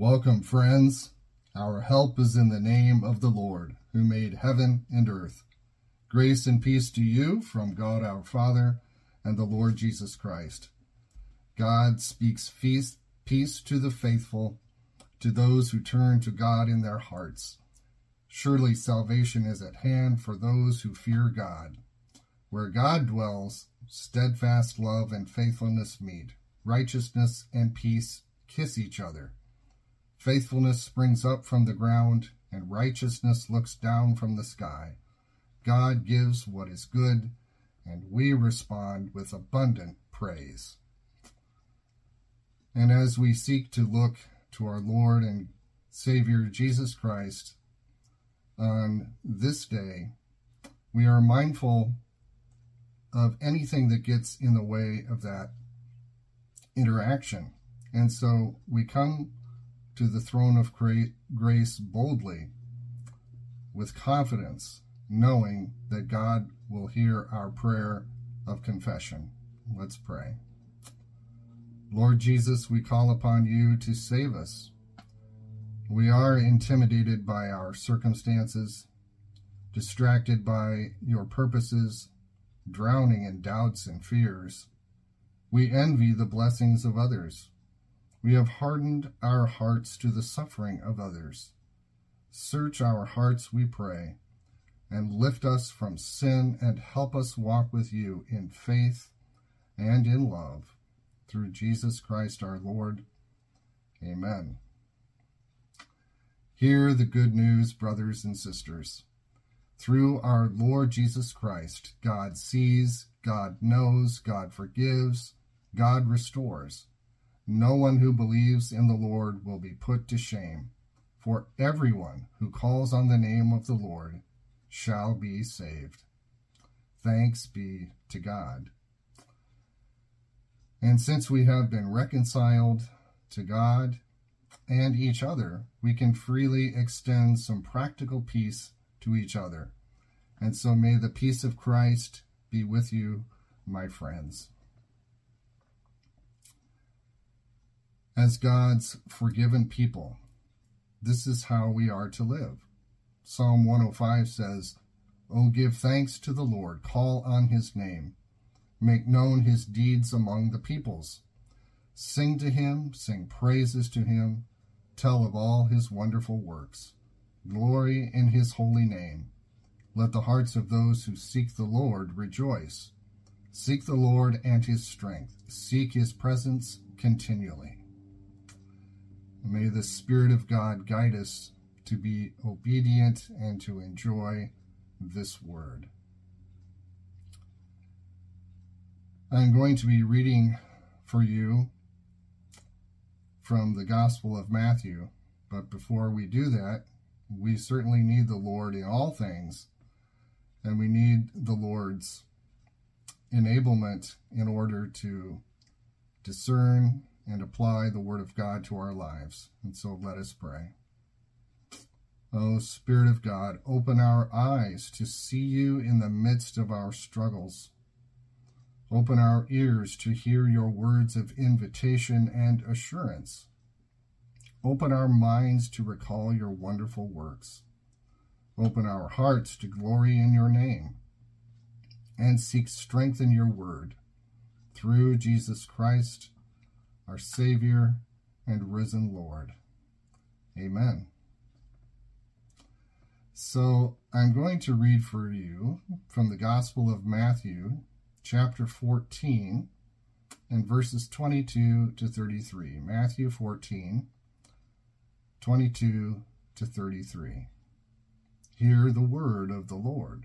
Welcome, friends. Our help is in the name of the Lord, who made heaven and earth. Grace and peace to you from God our Father and the Lord Jesus Christ. God speaks peace to the faithful, to those who turn to God in their hearts. Surely salvation is at hand for those who fear God. Where God dwells, steadfast love and faithfulness meet. Righteousness and peace kiss each other. Faithfulness springs up from the ground, and righteousness looks down from the sky. God gives what is good, and we respond with abundant praise. And as we seek to look to our Lord and Savior Jesus Christ on this day, we are mindful of anything that gets in the way of that interaction. And so we come to the throne of grace boldly with confidence, knowing that God will hear our prayer of confession. Let's pray. Lord Jesus, we call upon you to save us. We are intimidated by our circumstances, distracted by your purposes, drowning in doubts and fears. We envy the blessings of others. We have hardened our hearts to the suffering of others. Search our hearts, we pray, and lift us from sin and help us walk with you in faith and in love. Through Jesus Christ our Lord. Amen. Hear the good news, brothers and sisters. Through our Lord Jesus Christ, God sees, God knows, God forgives, God restores. No one who believes in the Lord will be put to shame, for everyone who calls on the name of the Lord shall be saved. Thanks be to God. And since we have been reconciled to God and each other, we can freely extend some practical peace to each other. And so may the peace of Christ be with you, my friends. As God's forgiven people, this is how we are to live. Psalm 105 says, Oh, give thanks to the Lord, call on his name, make known his deeds among the peoples. Sing to him, sing praises to him, tell of all his wonderful works. Glory in his holy name. Let the hearts of those who seek the Lord rejoice. Seek the Lord and his strength. Seek his presence continually. May the Spirit of God guide us to be obedient and to enjoy this word. I'm going to be reading for you from the Gospel of Matthew, but before we do that, we certainly need the Lord in all things and we need the Lord's enablement in order to discern and apply the Word of God to our lives. And so let us pray. O Spirit of God, open our eyes to see you in the midst of our struggles. Open our ears to hear your words of invitation and assurance. Open our minds to recall your wonderful works. Open our hearts to glory in your name and seek strength in your word through Jesus Christ, our Savior and risen Lord. Amen. So I'm going to read for you from the Gospel of Matthew, chapter 14, and verses 22 to 33. Matthew 14, 22 to 33. Hear the word of the Lord.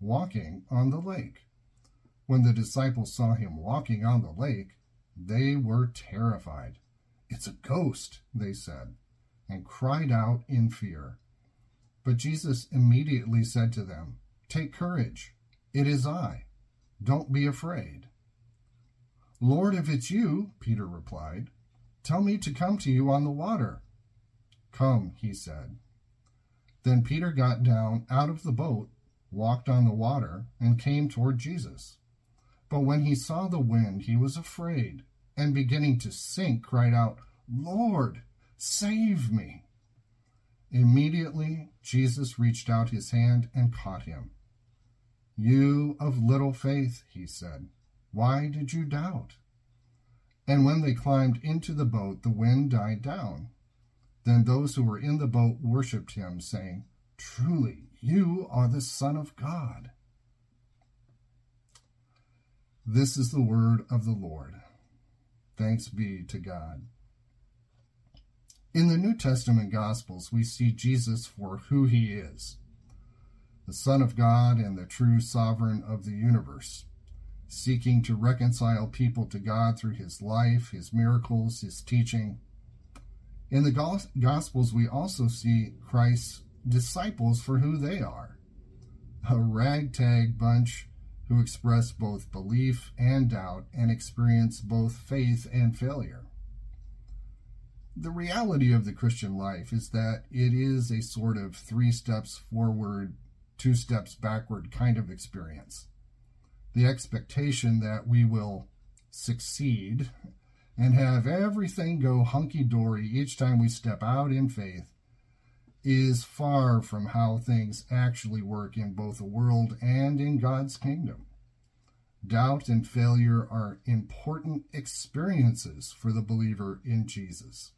walking on the lake. When the disciples saw him walking on the lake, they were terrified It's a ghost, they said, and cried out in fear. But Jesus immediately said to them, Take courage, it is I. Don't be afraid. Lord, if it's you, Peter replied, tell me to come to you on the water. Come, he said. Then Peter got down out of the boat, walked on the water, and came toward Jesus. But when he saw the wind, he was afraid, and beginning to sink, cried out, Lord, save me. Immediately Jesus reached out his hand and caught him. You of little faith, he said, why did you doubt? And when they climbed into the boat, the wind died down. Then those who were in the boat worshipped him, saying, Truly, you are the Son of God. This is the word of the Lord. Thanks be to God. In the New Testament Gospels, we see Jesus for who he is the Son of God and the true sovereign of the universe, seeking to reconcile people to God through his life, his miracles, his teaching. In the Gospels, we also see Christ's disciples for who they are a ragtag bunch who express both belief and doubt and experience both faith and failure the reality of the Christian life is that it is a sort of three steps forward, two steps backward kind of experience. The expectation that we will succeed and have everything go hunky dory each time we step out in faith is far from how things actually work in both the world and in God's kingdom. Doubt and failure are important experiences for the believer in Jesus.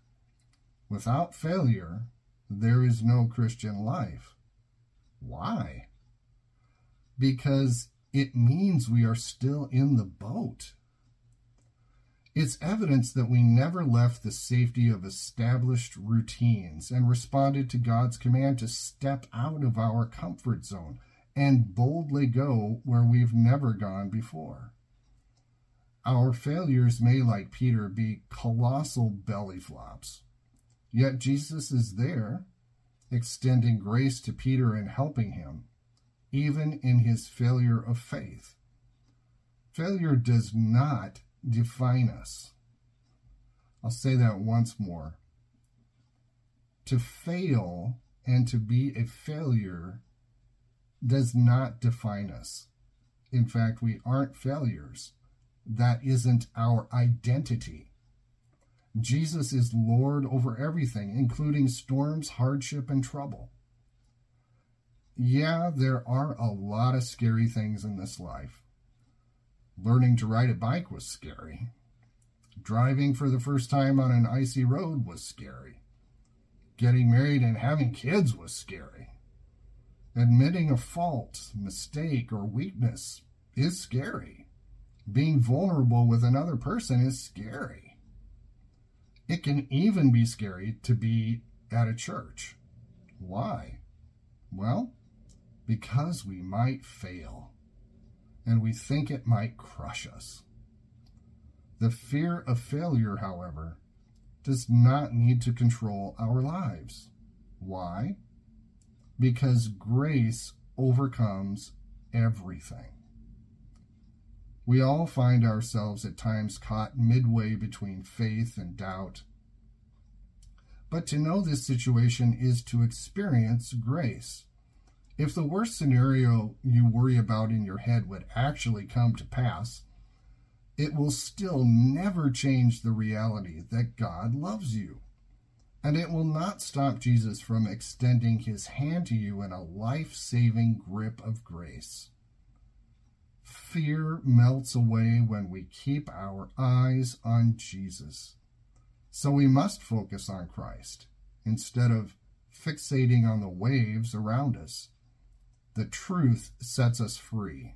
Without failure, there is no Christian life. Why? Because it means we are still in the boat. It's evidence that we never left the safety of established routines and responded to God's command to step out of our comfort zone and boldly go where we've never gone before. Our failures may, like Peter, be colossal belly flops Yet Jesus is there, extending grace to Peter and helping him, even in his failure of faith. Failure does not define us. I'll say that once more. To fail and to be a failure does not define us. In fact, we aren't failures. That isn't our identity. Jesus is Lord over everything, including storms, hardship, and trouble. Yeah, there are a lot of scary things in this life. Learning to ride a bike was scary. Driving for the first time on an icy road was scary. Getting married and having kids was scary. Admitting a fault, mistake, or weakness is scary. Being vulnerable with another person is scary. It can even be scary to be at a church. Why? Well, because we might fail and we think it might crush us. The fear of failure, however, does not need to control our lives. Why? Because grace overcomes everything. We all find ourselves at times caught midway between faith and doubt. But to know this situation is to experience grace. If the worst scenario you worry about in your head would actually come to pass, it will still never change the reality that God loves you. And it will not stop Jesus from extending his hand to you in a life saving grip of grace. Fear melts away when we keep our eyes on Jesus. So we must focus on Christ instead of fixating on the waves around us. The truth sets us free.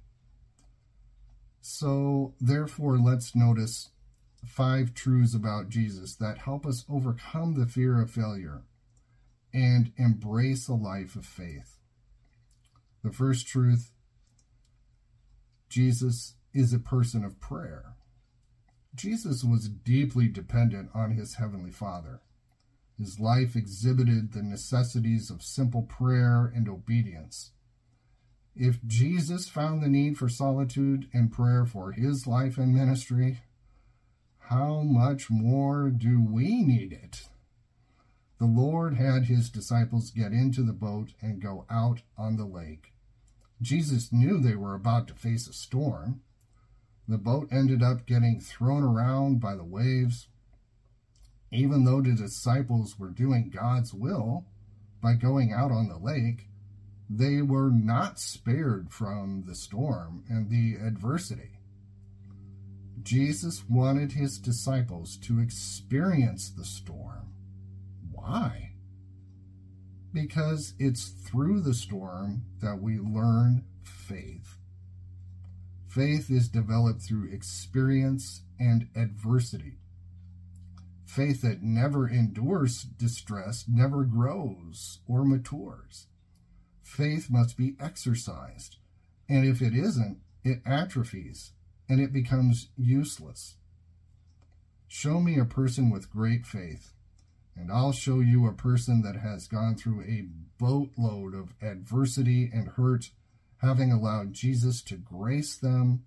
So, therefore, let's notice five truths about Jesus that help us overcome the fear of failure and embrace a life of faith. The first truth Jesus is a person of prayer. Jesus was deeply dependent on his Heavenly Father. His life exhibited the necessities of simple prayer and obedience. If Jesus found the need for solitude and prayer for his life and ministry, how much more do we need it? The Lord had his disciples get into the boat and go out on the lake. Jesus knew they were about to face a storm. The boat ended up getting thrown around by the waves. Even though the disciples were doing God's will by going out on the lake, they were not spared from the storm and the adversity. Jesus wanted his disciples to experience the storm. Why? Because it's through the storm that we learn faith. Faith is developed through experience and adversity. Faith that never endures distress never grows or matures. Faith must be exercised, and if it isn't, it atrophies and it becomes useless. Show me a person with great faith, and I'll show you a person that has gone through a boatload of adversity and hurt having allowed Jesus to grace them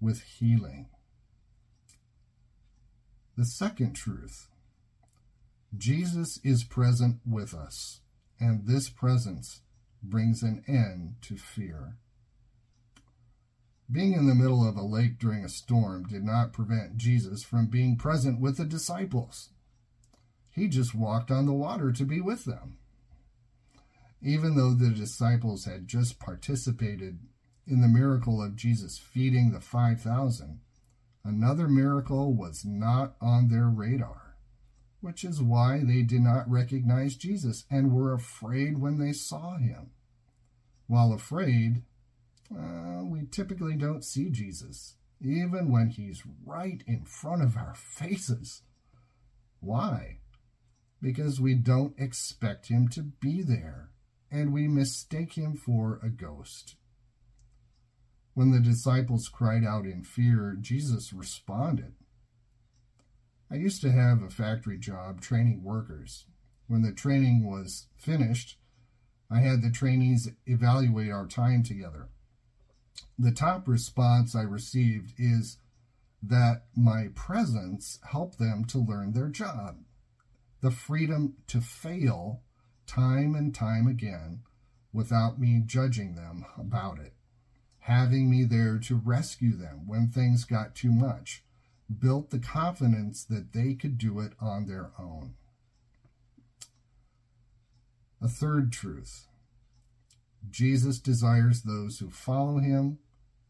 with healing. The second truth Jesus is present with us, and this presence brings an end to fear. Being in the middle of a lake during a storm did not prevent Jesus from being present with the disciples. He just walked on the water to be with them even though the disciples had just participated in the miracle of Jesus feeding the 5,000, another miracle was not on their radar, which is why they did not recognize Jesus and were afraid when they saw him. While afraid, uh, we typically don't see Jesus, even when he's right in front of our faces. Why? Because we don't expect him to be there and we mistake him for a ghost. When the disciples cried out in fear, Jesus responded. I used to have a factory job training workers. When the training was finished, I had the trainees evaluate our time together. The top response I received is that my presence helped them to learn their job. The freedom to fail time and time again without me judging them about it, having me there to rescue them when things got too much, built the confidence that they could do it on their own. A third truth Jesus desires those who follow him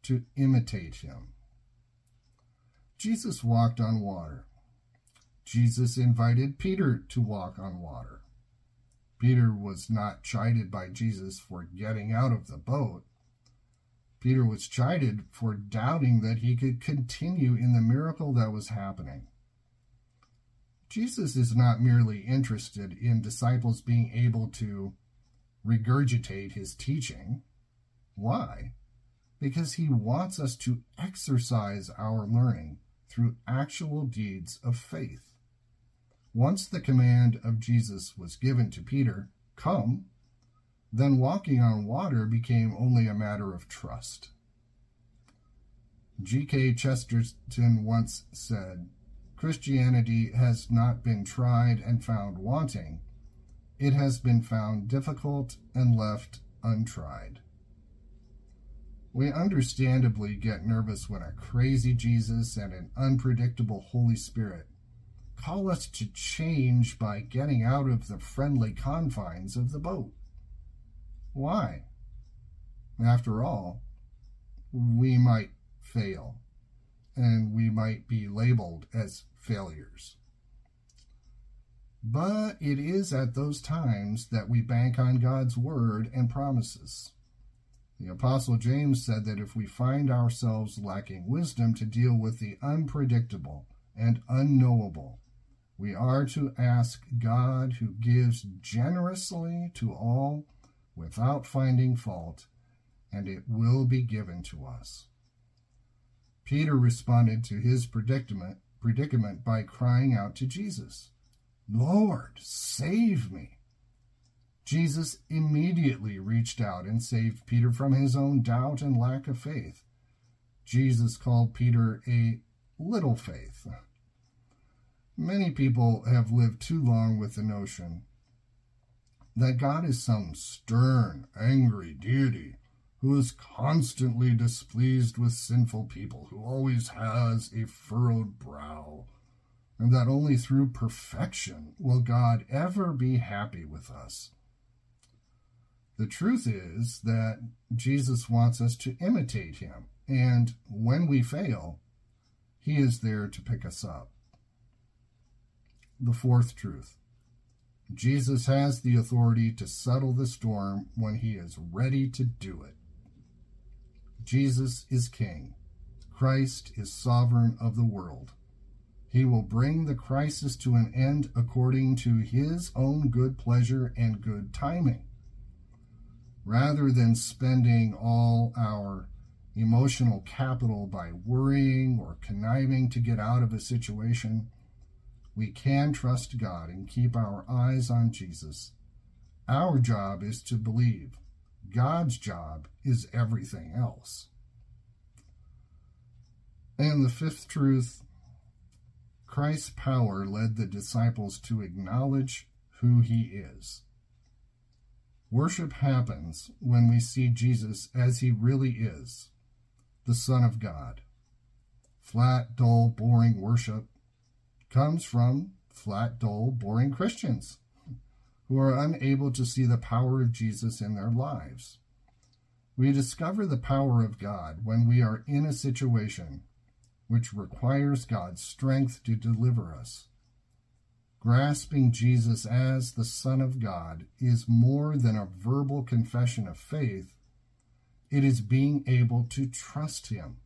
to imitate him. Jesus walked on water. Jesus invited Peter to walk on water. Peter was not chided by Jesus for getting out of the boat. Peter was chided for doubting that he could continue in the miracle that was happening. Jesus is not merely interested in disciples being able to regurgitate his teaching. Why? Because he wants us to exercise our learning through actual deeds of faith. Once the command of Jesus was given to Peter, Come, then walking on water became only a matter of trust. G.K. Chesterton once said, Christianity has not been tried and found wanting. It has been found difficult and left untried. We understandably get nervous when a crazy Jesus and an unpredictable Holy Spirit call us to change by getting out of the friendly confines of the boat. Why? After all, we might fail, and we might be labeled as failures. But it is at those times that we bank on God's word and promises. The Apostle James said that if we find ourselves lacking wisdom to deal with the unpredictable and unknowable, we are to ask God, who gives generously to all without finding fault, and it will be given to us. Peter responded to his predicament predicament by crying out to Jesus, Lord, save me. Jesus immediately reached out and saved Peter from his own doubt and lack of faith. Jesus called Peter a little faith. Many people have lived too long with the notion that God is some stern, angry deity who is constantly displeased with sinful people, who always has a furrowed brow, and that only through perfection will God ever be happy with us. The truth is that Jesus wants us to imitate him, and when we fail, he is there to pick us up. The fourth truth Jesus has the authority to settle the storm when he is ready to do it. Jesus is King. Christ is sovereign of the world. He will bring the crisis to an end according to his own good pleasure and good timing. Rather than spending all our emotional capital by worrying or conniving to get out of a situation, we can trust God and keep our eyes on Jesus. Our job is to believe. God's job is everything else. And the fifth truth Christ's power led the disciples to acknowledge who he is. Worship happens when we see Jesus as he really is, the Son of God. Flat, dull, boring worship comes from flat, dull, boring Christians who are unable to see the power of Jesus in their lives. We discover the power of God when we are in a situation which requires God's strength to deliver us. Grasping Jesus as the Son of God is more than a verbal confession of faith. It is being able to trust Him,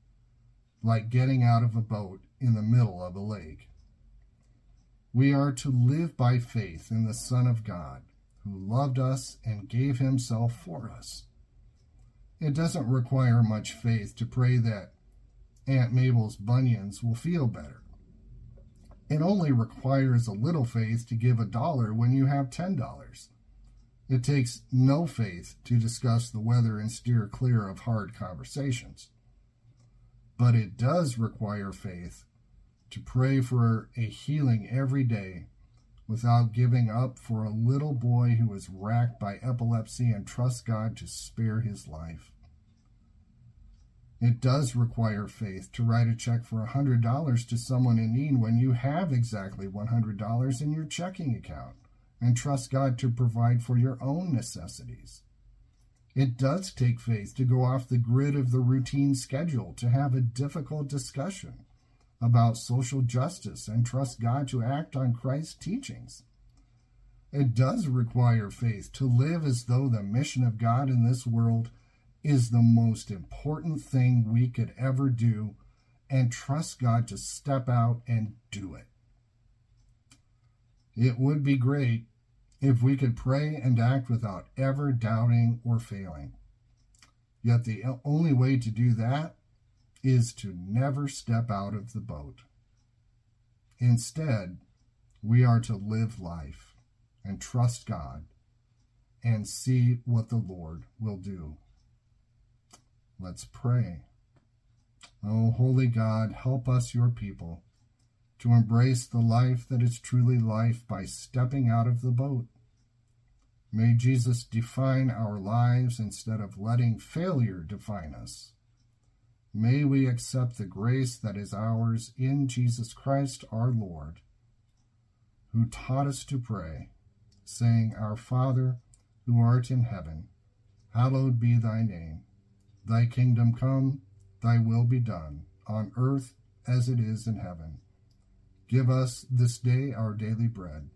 like getting out of a boat in the middle of a lake. We are to live by faith in the Son of God, who loved us and gave himself for us. It doesn't require much faith to pray that Aunt Mabel's bunions will feel better. It only requires a little faith to give a dollar when you have $10. It takes no faith to discuss the weather and steer clear of hard conversations. But it does require faith to pray for a healing every day without giving up for a little boy who was racked by epilepsy and trust God to spare his life. It does require faith to write a check for a $100 to someone in need when you have exactly $100 in your checking account and trust God to provide for your own necessities. It does take faith to go off the grid of the routine schedule to have a difficult discussion about social justice and trust God to act on Christ's teachings. It does require faith to live as though the mission of God in this world is the most important thing we could ever do and trust God to step out and do it. It would be great if we could pray and act without ever doubting or failing. Yet the only way to do that is to never step out of the boat. Instead, we are to live life and trust God and see what the Lord will do. Let's pray. Oh, holy God, help us, your people, to embrace the life that is truly life by stepping out of the boat. May Jesus define our lives instead of letting failure define us. May we accept the grace that is ours in Jesus Christ our Lord, who taught us to pray, saying, Our Father, who art in heaven, hallowed be thy name. Thy kingdom come, thy will be done, on earth as it is in heaven. Give us this day our daily bread,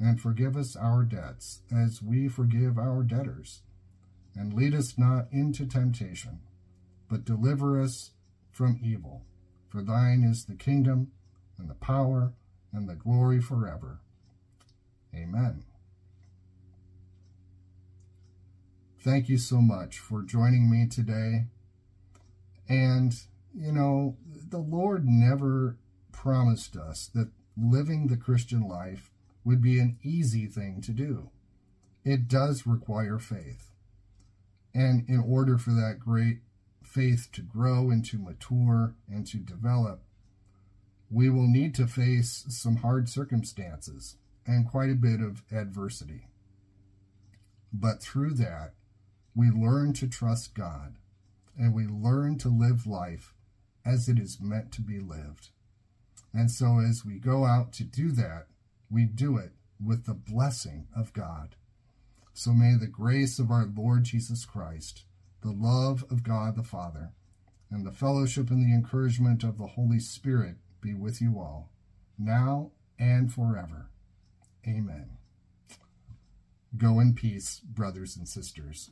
and forgive us our debts, as we forgive our debtors. And lead us not into temptation but deliver us from evil. For thine is the kingdom, and the power, and the glory forever. Amen. Thank you so much for joining me today. And, you know, the Lord never promised us that living the Christian life would be an easy thing to do. It does require faith. And in order for that great faith to grow and to mature and to develop, we will need to face some hard circumstances and quite a bit of adversity. But through that, we learn to trust God and we learn to live life as it is meant to be lived. And so, as we go out to do that, we do it with the blessing of God. So, may the grace of our Lord Jesus Christ, the love of God the Father, and the fellowship and the encouragement of the Holy Spirit be with you all, now and forever. Amen. Go in peace, brothers and sisters.